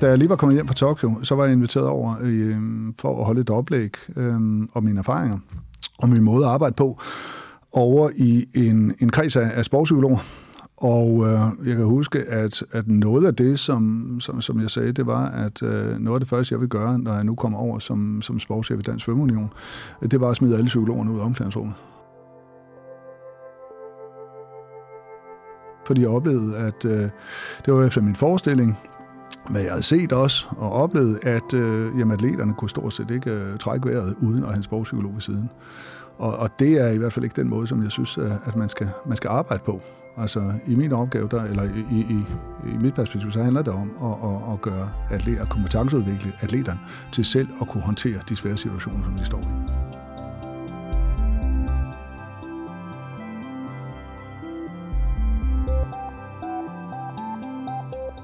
Da jeg lige var kommet hjem fra Tokyo, så var jeg inviteret over øh, for at holde et oplæg øh, om mine erfaringer og min måde at arbejde på over i en, en kreds af, af sportspsykologer. Og øh, jeg kan huske, at, at noget af det, som, som, som jeg sagde, det var, at øh, noget af det første, jeg vil gøre, når jeg nu kommer over som, som sportschef i Dansk Svømmeunion, det var at smide alle psykologerne ud af omklædningsrummet. Fordi jeg oplevede, at øh, det var efter min forestilling, hvad jeg havde set også og oplevet, at øh, jamen, atleterne kunne stort set ikke øh, trække vejret uden at have en sportspsykolog ved siden. Og, og det er i hvert fald ikke den måde, som jeg synes, at man skal, man skal arbejde på. Altså i min opgave, der, eller i, i, i mit perspektiv, så handler det om at, at, at gøre atleter, kompetenceudvikle atleterne til selv at kunne håndtere de svære situationer, som de står i.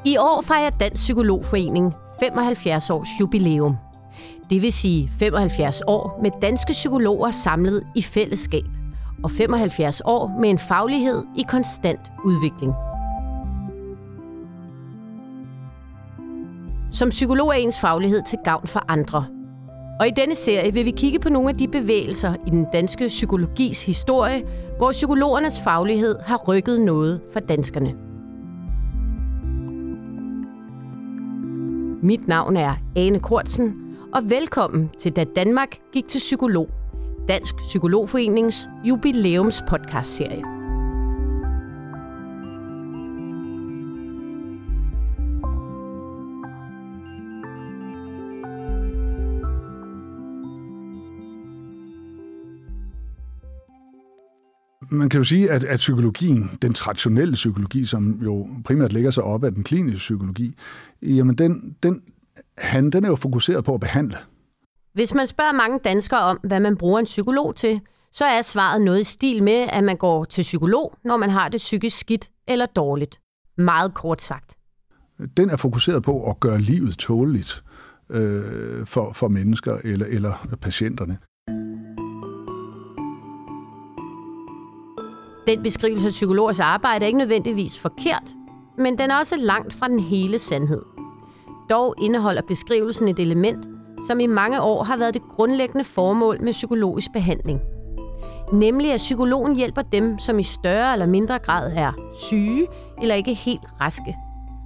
I år fejrer Dansk Psykologforening 75 års jubilæum. Det vil sige 75 år med danske psykologer samlet i fællesskab, og 75 år med en faglighed i konstant udvikling. Som psykolog er ens faglighed til gavn for andre. Og i denne serie vil vi kigge på nogle af de bevægelser i den danske psykologis historie, hvor psykologernes faglighed har rykket noget for danskerne. Mit navn er Ane Kortsen, og velkommen til Da Danmark gik til psykolog, Dansk Psykologforenings jubilæums podcastserie. Man kan jo sige, at, at psykologien, den traditionelle psykologi, som jo primært ligger sig op af den kliniske psykologi, jamen den, den, han, den er jo fokuseret på at behandle. Hvis man spørger mange danskere om, hvad man bruger en psykolog til, så er svaret noget i stil med, at man går til psykolog, når man har det psykisk skidt eller dårligt. Meget kort sagt. Den er fokuseret på at gøre livet tåleligt øh, for, for mennesker eller, eller patienterne. Den beskrivelse af psykologers arbejde er ikke nødvendigvis forkert, men den er også langt fra den hele sandhed. Dog indeholder beskrivelsen et element, som i mange år har været det grundlæggende formål med psykologisk behandling. Nemlig at psykologen hjælper dem, som i større eller mindre grad er syge eller ikke helt raske.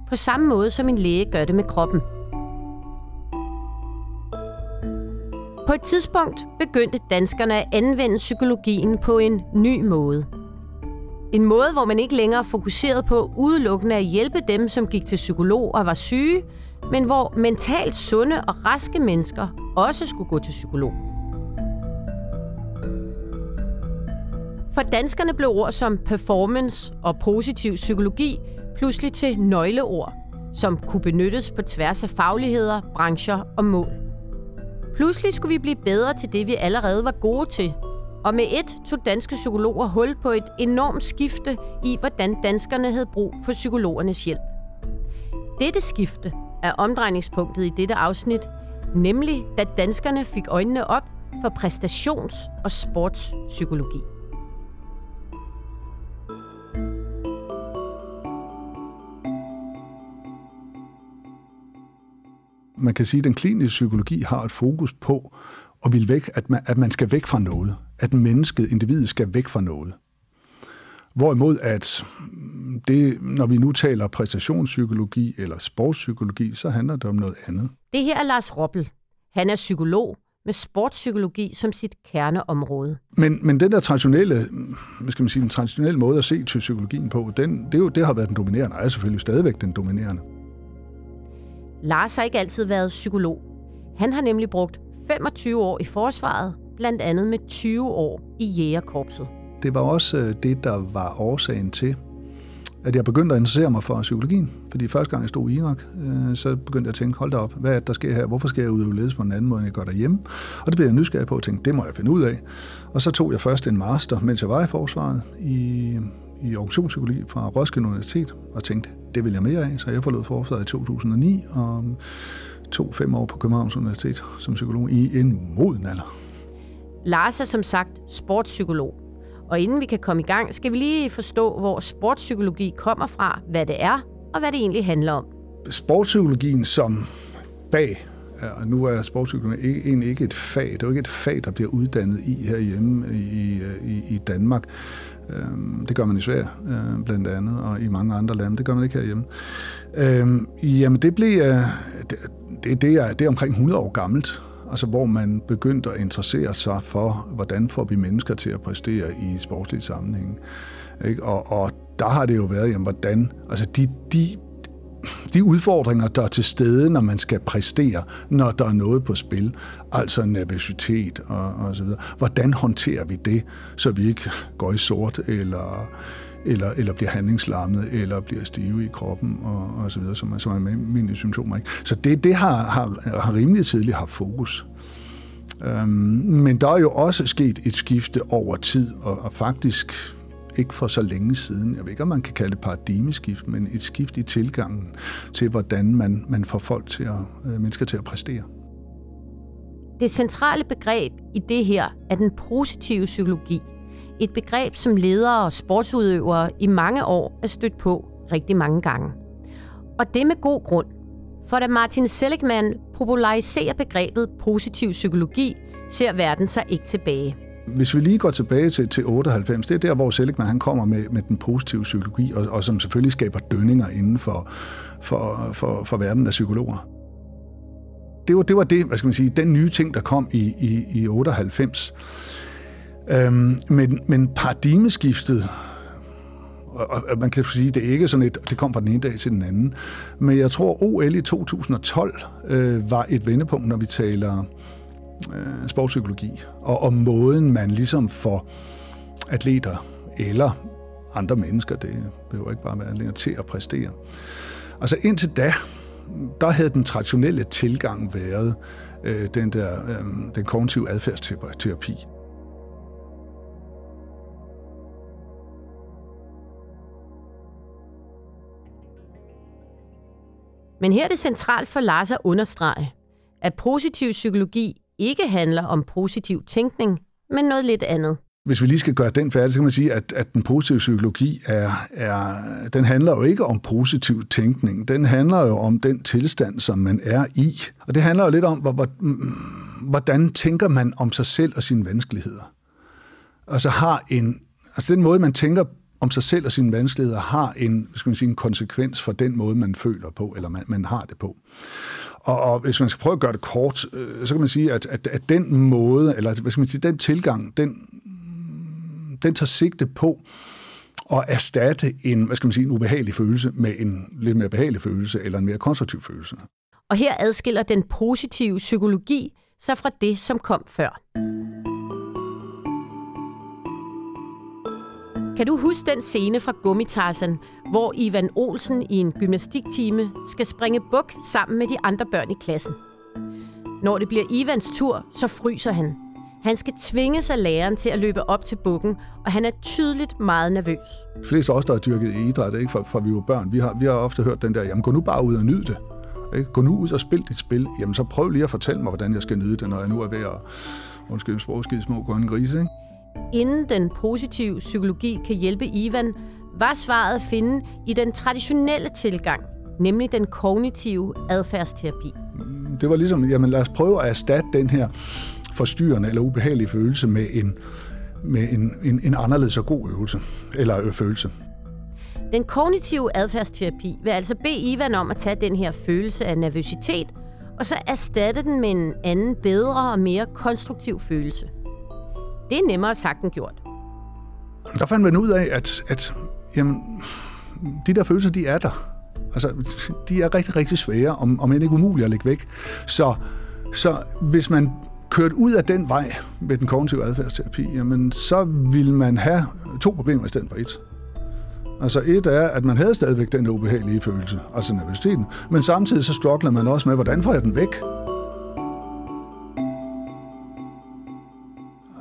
På samme måde som en læge gør det med kroppen. På et tidspunkt begyndte danskerne at anvende psykologien på en ny måde – en måde, hvor man ikke længere fokuserede på udelukkende at hjælpe dem, som gik til psykolog og var syge, men hvor mentalt sunde og raske mennesker også skulle gå til psykolog. For danskerne blev ord som performance og positiv psykologi pludselig til nøgleord, som kunne benyttes på tværs af fagligheder, brancher og mål. Pludselig skulle vi blive bedre til det, vi allerede var gode til, og med et tog danske psykologer hul på et enormt skifte i, hvordan danskerne havde brug for psykologernes hjælp. Dette skifte er omdrejningspunktet i dette afsnit, nemlig da danskerne fik øjnene op for præstations- og sportspsykologi. Man kan sige, at den kliniske psykologi har et fokus på at, vil væk, at, man, at man skal væk fra noget at mennesket, individet, skal væk fra noget. Hvorimod at det, når vi nu taler præstationspsykologi eller sportspsykologi, så handler det om noget andet. Det her er Lars Roppel. Han er psykolog med sportspsykologi som sit kerneområde. Men, men den der traditionelle, hvad skal man sige, den traditionelle måde at se til psykologien på, den, det, er jo, det har været den dominerende, og er selvfølgelig stadigvæk den dominerende. Lars har ikke altid været psykolog. Han har nemlig brugt 25 år i forsvaret blandt andet med 20 år i jægerkorpset. Det var også øh, det, der var årsagen til, at jeg begyndte at interessere mig for psykologien. Fordi første gang jeg stod i Irak, øh, så begyndte jeg at tænke, hold da op, hvad er det, der sker her? Hvorfor skal jeg udøve ledelse på en anden måde, end jeg gør derhjemme? Og det blev jeg nysgerrig på og tænkte, det må jeg finde ud af. Og så tog jeg først en master, mens jeg var i forsvaret, i, i organisationspsykologi fra Roskilde Universitet, og tænkte, det vil jeg mere af. Så jeg forlod forsvaret i 2009, og tog fem år på Københavns Universitet som psykolog i en moden alder. Lars er som sagt sportspsykolog. Og inden vi kan komme i gang, skal vi lige forstå, hvor sportspsykologi kommer fra, hvad det er og hvad det egentlig handler om. sportspsykologien som fag, og nu er sportspsykologi ikke, egentlig ikke et fag, det er jo ikke et fag, der bliver uddannet i herhjemme i, i, i Danmark. Øhm, det gør man i Sverige, øh, blandt andet, og i mange andre lande. Det gør man ikke herhjemme. Øhm, jamen, det blev... Det, det, det, er, det er omkring 100 år gammelt, altså hvor man begyndte at interessere sig for, hvordan får vi mennesker til at præstere i sportslige sammenhæng. Ikke? Og, og der har det jo været, jamen, hvordan, altså de, de de udfordringer, der er til stede, når man skal præstere, når der er noget på spil, altså nervøsitet og, og så videre. Hvordan håndterer vi det, så vi ikke går i sort eller, eller, eller bliver handlingslammet, eller bliver stive i kroppen og, og så videre, som, som er almindelige symptomer. Ikke? Så det, det har, har, har rimelig tidligt haft fokus. Øhm, men der er jo også sket et skifte over tid, og, og faktisk ikke for så længe siden. Jeg ved ikke, om man kan kalde det paradigmeskift, men et skift i tilgangen til, hvordan man, man får folk til at, øh, mennesker til at præstere. Det centrale begreb i det her er den positive psykologi. Et begreb, som ledere og sportsudøvere i mange år er stødt på rigtig mange gange. Og det med god grund. For da Martin Seligman populariserer begrebet positiv psykologi, ser verden sig ikke tilbage. Hvis vi lige går tilbage til, til 98, det er der, hvor Seligman han kommer med, med den positive psykologi, og, og som selvfølgelig skaber dønninger inden for, for, for, for verden af psykologer. Det var, det var det, hvad skal man sige, den nye ting, der kom i, i, i 98. Øhm, men, men paradigmeskiftet, og, og man kan sige, det er ikke sådan et, det kom fra den ene dag til den anden, men jeg tror, OL i 2012 øh, var et vendepunkt, når vi taler øh, sportspsykologi, og om måden, man ligesom får atleter eller andre mennesker, det behøver ikke bare være atleter, til at præstere. Altså indtil da, der havde den traditionelle tilgang været øh, den der øh, den kognitive adfærdsterapi. Men her er det centralt for Lars at understrege, at positiv psykologi ikke handler om positiv tænkning, men noget lidt andet. Hvis vi lige skal gøre den færdig, så kan man sige, at, at den positive psykologi er, er, den handler jo ikke om positiv tænkning. Den handler jo om den tilstand, som man er i. Og det handler jo lidt om, hvordan tænker man om sig selv og sine vanskeligheder. Og så har en, altså den måde, man tænker om sig selv og sine vanskeligheder, har en, skal man sige, en konsekvens for den måde, man føler på, eller man, man har det på. Og, og hvis man skal prøve at gøre det kort, øh, så kan man sige, at, at, at den måde, eller hvad skal man sige, den tilgang, den, den tager sigte på at erstatte en, hvad skal man sige, en ubehagelig følelse med en lidt mere behagelig følelse, eller en mere konstruktiv følelse. Og her adskiller den positive psykologi sig fra det, som kom før. Kan du huske den scene fra Gummitarsen, hvor Ivan Olsen i en gymnastiktime skal springe buk sammen med de andre børn i klassen? Når det bliver Ivans tur, så fryser han. Han skal tvinge sig læreren til at løbe op til bukken, og han er tydeligt meget nervøs. De fleste af os, der har dyrket idræt, ikke, fra, fra vi var børn, vi har, vi har ofte hørt den der, jamen gå nu bare ud og nyd det. Ikke? Gå nu ud og spil dit spil. Jamen så prøv lige at fortælle mig, hvordan jeg skal nyde det, når jeg nu er ved at, undskyld sprogskide små grønne grise. Ikke? Inden den positive psykologi kan hjælpe Ivan, var svaret at finde i den traditionelle tilgang, nemlig den kognitive adfærdsterapi. Det var ligesom, jamen lad os prøve at erstatte den her forstyrrende eller ubehagelige følelse med en, med en, en, en anderledes og god øvelse, eller følelse. Den kognitive adfærdsterapi vil altså bede Ivan om at tage den her følelse af nervøsitet, og så erstatte den med en anden, bedre og mere konstruktiv følelse. Det er nemmere sagt end gjort. Der fandt man ud af, at, at jamen, de der følelser, de er der. Altså, de er rigtig, rigtig svære, om, om end ikke umulige at lægge væk. Så, så hvis man kørt ud af den vej med den kognitive adfærdsterapi, jamen, så ville man have to problemer i stedet for et. Altså et er, at man havde stadigvæk den ubehagelige følelse, altså nervøsiteten, men samtidig så struggler man også med, hvordan får jeg den væk?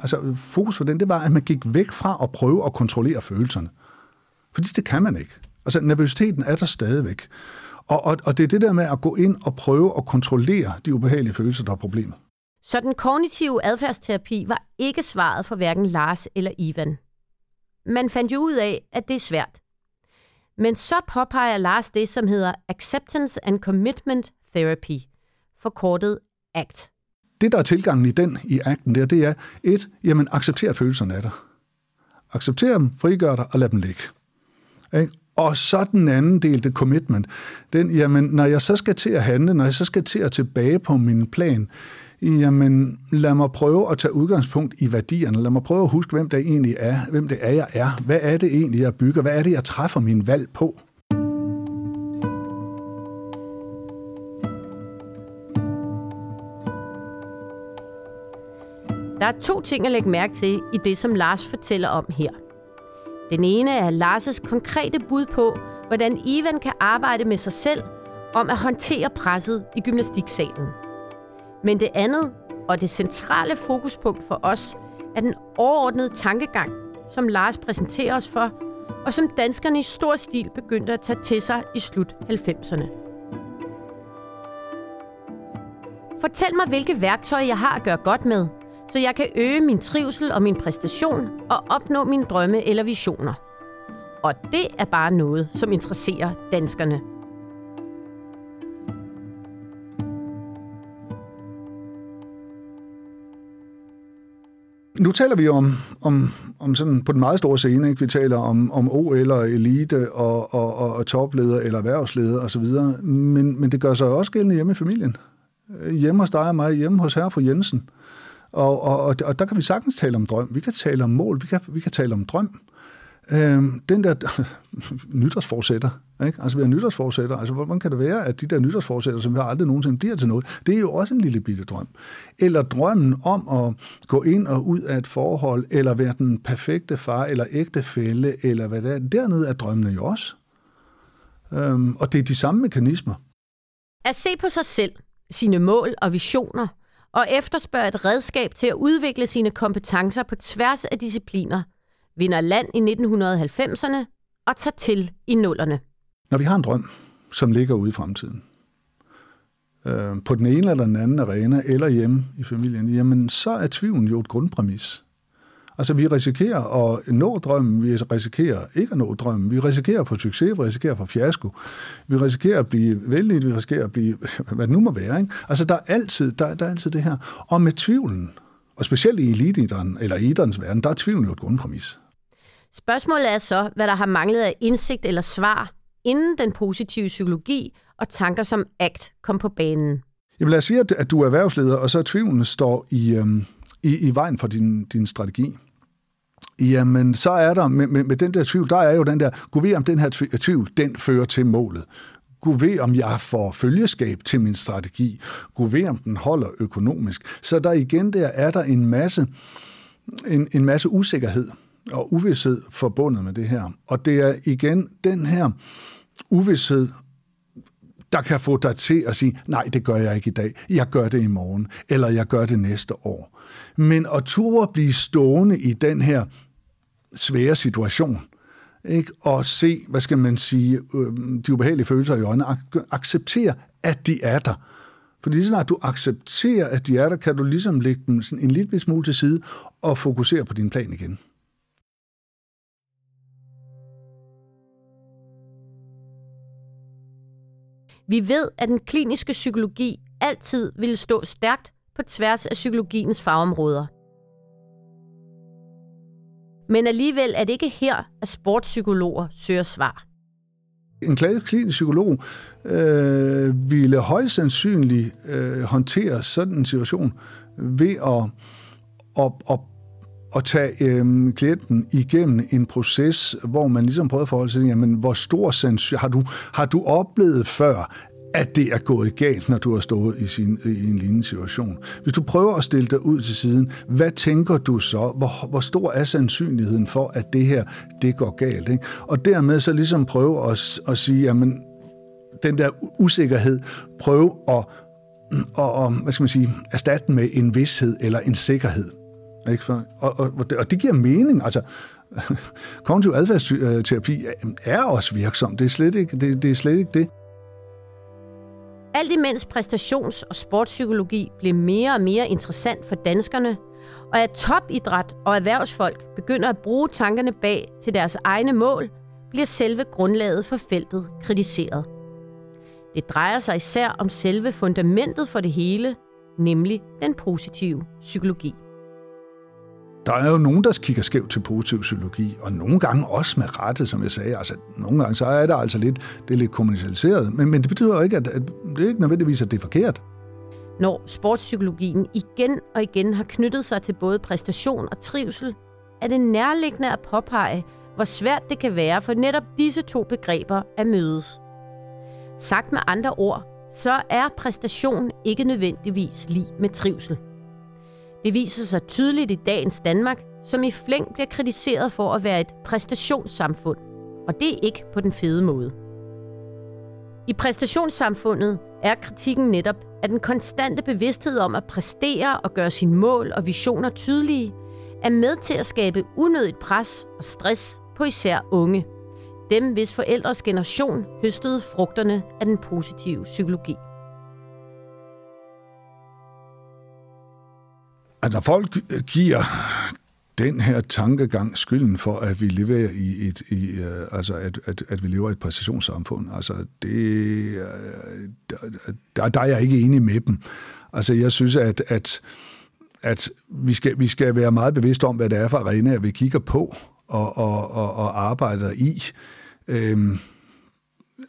Altså fokus for den, det var, at man gik væk fra at prøve at kontrollere følelserne. Fordi det kan man ikke. Altså nervøsiteten er der stadigvæk. Og, og, og det er det der med at gå ind og prøve at kontrollere de ubehagelige følelser, der er problemet. Så den kognitive adfærdsterapi var ikke svaret for hverken Lars eller Ivan. Man fandt jo ud af, at det er svært. Men så påpeger Lars det, som hedder Acceptance and Commitment Therapy, forkortet ACT. Det, der er tilgangen i den, i akten der, det er et, jamen accepter, følelserne af der. Accepter dem, frigør dig og lad dem ligge. Ikke? Og så den anden del, det commitment, den, jamen, når jeg så skal til at handle, når jeg så skal til at tilbage på min plan, jamen, lad mig prøve at tage udgangspunkt i værdierne. Lad mig prøve at huske, hvem det egentlig er, hvem det er, jeg er. Hvad er det egentlig, jeg bygger? Hvad er det, jeg træffer min valg på? Der er to ting at lægge mærke til i det, som Lars fortæller om her. Den ene er Lars' konkrete bud på, hvordan Ivan kan arbejde med sig selv om at håndtere presset i gymnastiksalen. Men det andet, og det centrale fokuspunkt for os, er den overordnede tankegang, som Lars præsenterer os for, og som danskerne i stor stil begyndte at tage til sig i slut 90'erne. Fortæl mig, hvilke værktøjer jeg har at gøre godt med – så jeg kan øge min trivsel og min præstation og opnå mine drømme eller visioner. Og det er bare noget, som interesserer danskerne. Nu taler vi om, om, om sådan på den meget store scene, ikke? vi taler om, om OL og elite og, og, og, og topleder eller erhvervsleder osv., men, men det gør sig også gældende hjemme i familien. Hjemme hos dig og mig, hjemme hos herre fru Jensen. Og, og, og, og der kan vi sagtens tale om drøm. Vi kan tale om mål. Vi kan, vi kan tale om drøm. Øhm, den der nytårsforsætter, ikke? altså vi har nytårsforsætter, altså hvordan kan det være, at de der nytårsforsætter, som vi aldrig nogensinde bliver til noget, det er jo også en lille bitte drøm. Eller drømmen om at gå ind og ud af et forhold, eller være den perfekte far, eller ægtefælle, eller hvad det er, dernede er drømmene jo også. Øhm, og det er de samme mekanismer. At se på sig selv, sine mål og visioner – og efterspørger et redskab til at udvikle sine kompetencer på tværs af discipliner, vinder land i 1990'erne og tager til i nullerne. Når vi har en drøm, som ligger ude i fremtiden, øh, på den ene eller den anden arena, eller hjemme i familien, jamen så er tvivlen jo et grundpræmis. Altså, vi risikerer at nå drømmen, vi risikerer ikke at nå drømmen, vi risikerer at få succes, vi risikerer at få fiasko, vi risikerer at blive vældig, vi risikerer at blive, hvad det nu må være. Ikke? Altså, der er, altid, der, der er altid det her. Og med tvivlen, og specielt i elitidrætten, eller i idrættens verden, der er tvivlen jo et grundpræmis. Spørgsmålet er så, hvad der har manglet af indsigt eller svar, inden den positive psykologi og tanker som ACT kom på banen. Jeg vil lade sige, at du er erhvervsleder, og så tvivlen står i, øhm, i, i vejen for din, din strategi. Jamen, så er der med, med, med den der tvivl, der er jo den der, kunne vi om den her tvivl, den fører til målet. Gud ved, om jeg får følgeskab til min strategi. Gud ved, om den holder økonomisk. Så der igen der er der en masse, en, en masse usikkerhed og uvidshed forbundet med det her. Og det er igen den her uvidshed, der kan få dig til at sige, nej, det gør jeg ikke i dag, jeg gør det i morgen, eller jeg gør det næste år. Men at turde blive stående i den her svære situation, ikke? og se, hvad skal man sige, øh, de ubehagelige følelser i øjnene, acceptere, at de er der. Fordi lige snart du accepterer, at de er der, kan du ligesom lægge dem sådan en lille smule til side og fokusere på din plan igen. Vi ved, at den kliniske psykologi altid ville stå stærkt på tværs af psykologiens fagområder – men alligevel er det ikke her, at sportspsykologer søger svar. En klinisk psykolog øh, ville højst sandsynligt øh, håndtere sådan en situation ved at, at, at, at tage øh, klienten igennem en proces, hvor man ligesom prøver at forholde sig til, jamen, hvor stor sandsynlighed har du, har du oplevet før, at det er gået galt, når du har stået i, sin, i en lignende situation. Hvis du prøver at stille dig ud til siden, hvad tænker du så? Hvor, hvor stor er sandsynligheden for, at det her det går galt? Ikke? Og dermed så ligesom prøve at, at sige, jamen, den der usikkerhed, prøve at og, og, hvad skal man sige, erstatte den med en vidshed eller en sikkerhed. Ikke? Og, og, og, det, og det giver mening. Altså, kognitiv adfærdsterapi er også virksom. Det er slet ikke det. det, er slet ikke det. Alt imens præstations- og sportspsykologi blev mere og mere interessant for danskerne, og at topidræt og erhvervsfolk begynder at bruge tankerne bag til deres egne mål, bliver selve grundlaget for feltet kritiseret. Det drejer sig især om selve fundamentet for det hele, nemlig den positive psykologi. Der er jo nogen, der kigger skævt til positiv psykologi, og nogle gange også med rette, som jeg sagde. Altså, nogle gange så er det altså lidt, det er lidt kommercialiseret, men, men det betyder ikke, at, at det er ikke nødvendigvis, at det er forkert. Når sportspsykologien igen og igen har knyttet sig til både præstation og trivsel, er det nærliggende at påpege, hvor svært det kan være for netop disse to begreber at mødes. Sagt med andre ord, så er præstation ikke nødvendigvis lige med trivsel. Det viser sig tydeligt i dagens Danmark, som i flæng bliver kritiseret for at være et præstationssamfund. Og det er ikke på den fede måde. I præstationssamfundet er kritikken netop, at den konstante bevidsthed om at præstere og gøre sine mål og visioner tydelige, er med til at skabe unødigt pres og stress på især unge. Dem, hvis forældres generation høstede frugterne af den positive psykologi. At når folk giver den her tankegang skylden for, at vi lever i et, i, uh, altså at, at, at vi lever i et præcisionssamfund. Altså det, uh, der, der er jeg ikke enig med dem. Altså jeg synes, at, at, at vi, skal, vi skal være meget bevidste om, hvad det er for arenaer, vi kigger på og, og, og, og arbejder i. Øhm,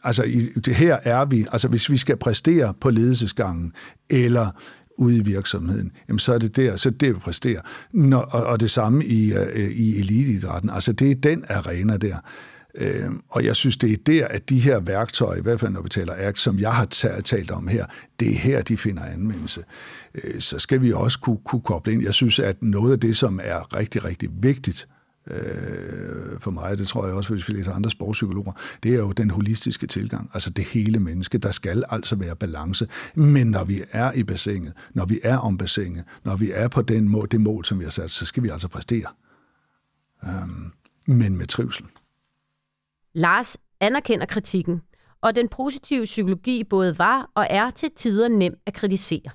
altså i, det her er vi, altså hvis vi skal præstere på ledelsesgangen, eller ude i virksomheden, jamen så er det der, så det vi præsterer. Når, og, og det samme i, øh, i eliteidrætten. Altså det er den arena der. Øh, og jeg synes, det er der, at de her værktøjer, i hvert fald når vi taler ACT, som jeg har talt om her, det er her, de finder anvendelse. Øh, så skal vi også kunne, kunne koble ind. Jeg synes, at noget af det, som er rigtig, rigtig vigtigt, øh, for mig, det tror jeg også, hvis vi læser andre sportspsykologer, det er jo den holistiske tilgang, altså det hele menneske. Der skal altså være balance. Men når vi er i bassinet, når vi er om bassinet, når vi er på den mål, det mål, som vi har sat, så skal vi altså præstere. Um, men med trivsel. Lars anerkender kritikken, og den positive psykologi både var og er til tider nem at kritisere.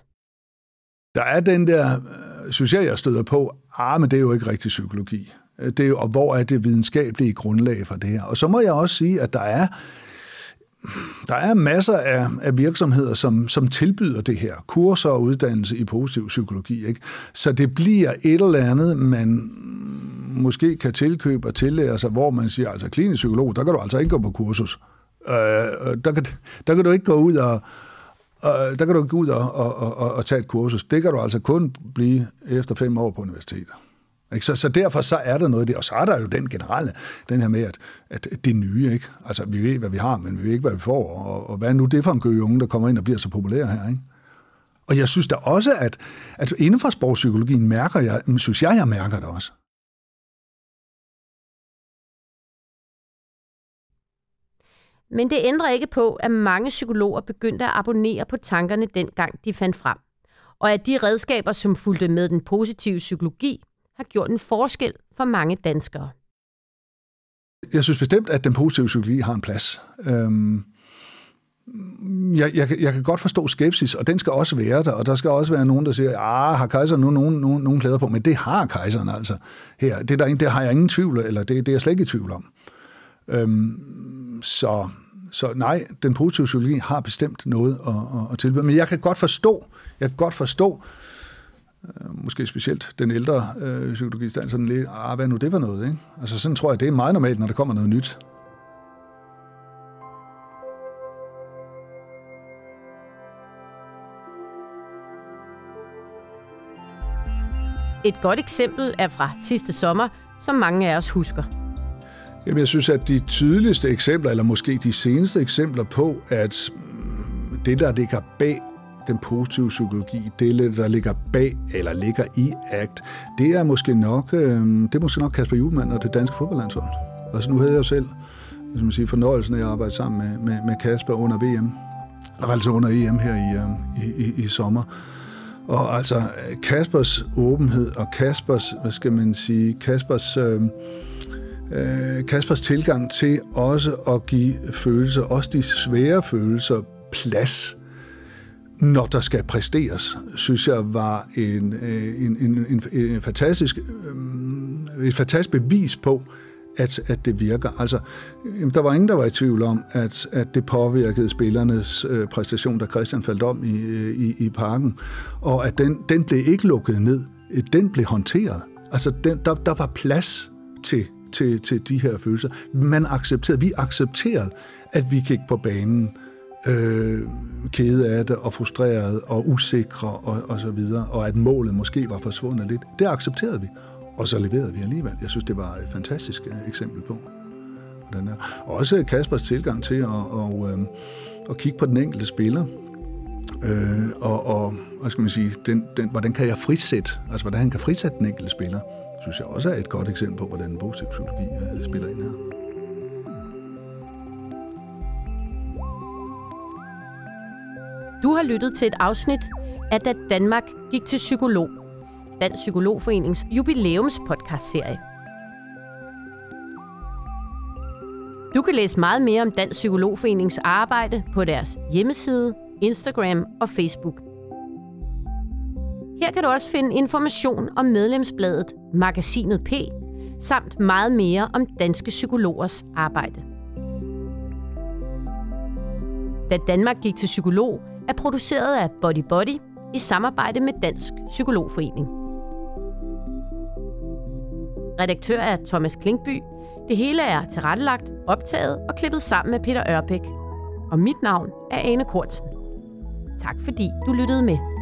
Der er den der, øh, synes jeg, jeg støder på, ah, men det er jo ikke rigtig psykologi. Øh, det, og hvor er det videnskabelige grundlag for det her? Og så må jeg også sige, at der er der er masser af, af virksomheder, som, som tilbyder det her, kurser og uddannelse i positiv psykologi. Ikke? Så det bliver et eller andet, man måske kan tilkøbe og tillære sig, hvor man siger, altså klinisk psykolog, der kan du altså ikke gå på kursus. Øh, øh der, kan, der kan du ikke gå ud og, og der kan du gå ud og, og, og, og tage et kursus. Det kan du altså kun blive efter fem år på universitetet. Ikke? Så, så derfor så er der noget der. Og så er der jo den generelle, den her med, at, at det nye, ikke? Altså, vi ved, hvad vi har, men vi ved ikke, hvad vi får. Og, og hvad er nu det for en gøge unge, der kommer ind og bliver så populær her, ikke? Og jeg synes da også, at, at inden for sprogpsykologien mærker jeg, synes jeg, jeg mærker det også. Men det ændrer ikke på, at mange psykologer begyndte at abonnere på tankerne dengang de fandt frem. Og at de redskaber, som fulgte med den positive psykologi, har gjort en forskel for mange danskere. Jeg synes bestemt, at den positive psykologi har en plads. Øhm jeg, jeg, jeg kan godt forstå skepsis, og den skal også være der, og der skal også være nogen, der siger, ah, har kejseren nu nogen, nogen, nogen klæder på? Men det har kejseren altså her. Det, der, det har jeg ingen tvivl, eller det, det er jeg slet ikke i tvivl om. Øhm, så, så nej, den positive psykologi har bestemt noget at, at, at tilbyde. Men jeg kan godt forstå, jeg kan godt forstå, øh, måske specielt den ældre øh, psykologistand, sådan lidt, ah, hvad nu det var noget, ikke? Altså sådan tror jeg, det er meget normalt, når der kommer noget nyt. Et godt eksempel er fra sidste sommer, som mange af os husker. Jamen, jeg synes, at de tydeligste eksempler, eller måske de seneste eksempler på, at det, der ligger bag den positive psykologi, det, der ligger bag, eller ligger i ACT, det er måske nok, øh, det er måske nok Kasper Julemand og det danske fodboldlandshold. Altså nu havde jeg jo selv hvis man siger, fornøjelsen af at arbejde sammen med, med, med Kasper under VM, altså under EM her i, øh, i, i, i sommer. Og altså Kaspers åbenhed og Kaspers, hvad skal man sige, Kaspers, øh, øh, Kaspers tilgang til også at give følelser, også de svære følelser, plads når der skal præsteres, synes jeg var en, øh, en, en, en, en fantastisk, øh, et fantastisk bevis på, at, at det virker. Altså, der var ingen, der var i tvivl om, at, at det påvirkede spillernes øh, præstation, da Christian faldt om i, øh, i, i parken, og at den, den blev ikke lukket ned. Den blev håndteret. Altså, den, der, der var plads til, til, til de her følelser. Man accepterede, vi accepterede, at vi gik på banen øh, kede af det og frustreret og usikre og, og så videre, og at målet måske var forsvundet lidt. Det accepterede vi, og så leverede vi alligevel. Jeg synes, det var et fantastisk øh, eksempel på. Den er. Også Kaspers tilgang til at, og, øh, at kigge på den enkelte spiller, øh, og, og hvad skal man sige, den, den, hvordan kan jeg frisætte, altså hvordan han kan frisætte den enkelte spiller, synes jeg også er et godt eksempel på, hvordan en psykologi øh, spiller ind her. Du har lyttet til et afsnit af Da Danmark gik til psykolog, Dansk Psykologforenings jubilæumspodcastserie. Du kan læse meget mere om Dansk Psykologforenings arbejde på deres hjemmeside, Instagram og Facebook. Her kan du også finde information om medlemsbladet Magasinet P, samt meget mere om danske psykologers arbejde. Da Danmark gik til psykolog, er produceret af Body Body i samarbejde med Dansk Psykologforening. Redaktør er Thomas Klinkby. Det hele er tilrettelagt, optaget og klippet sammen med Peter Ørbæk. Og mit navn er Ane Kortsen. Tak fordi du lyttede med.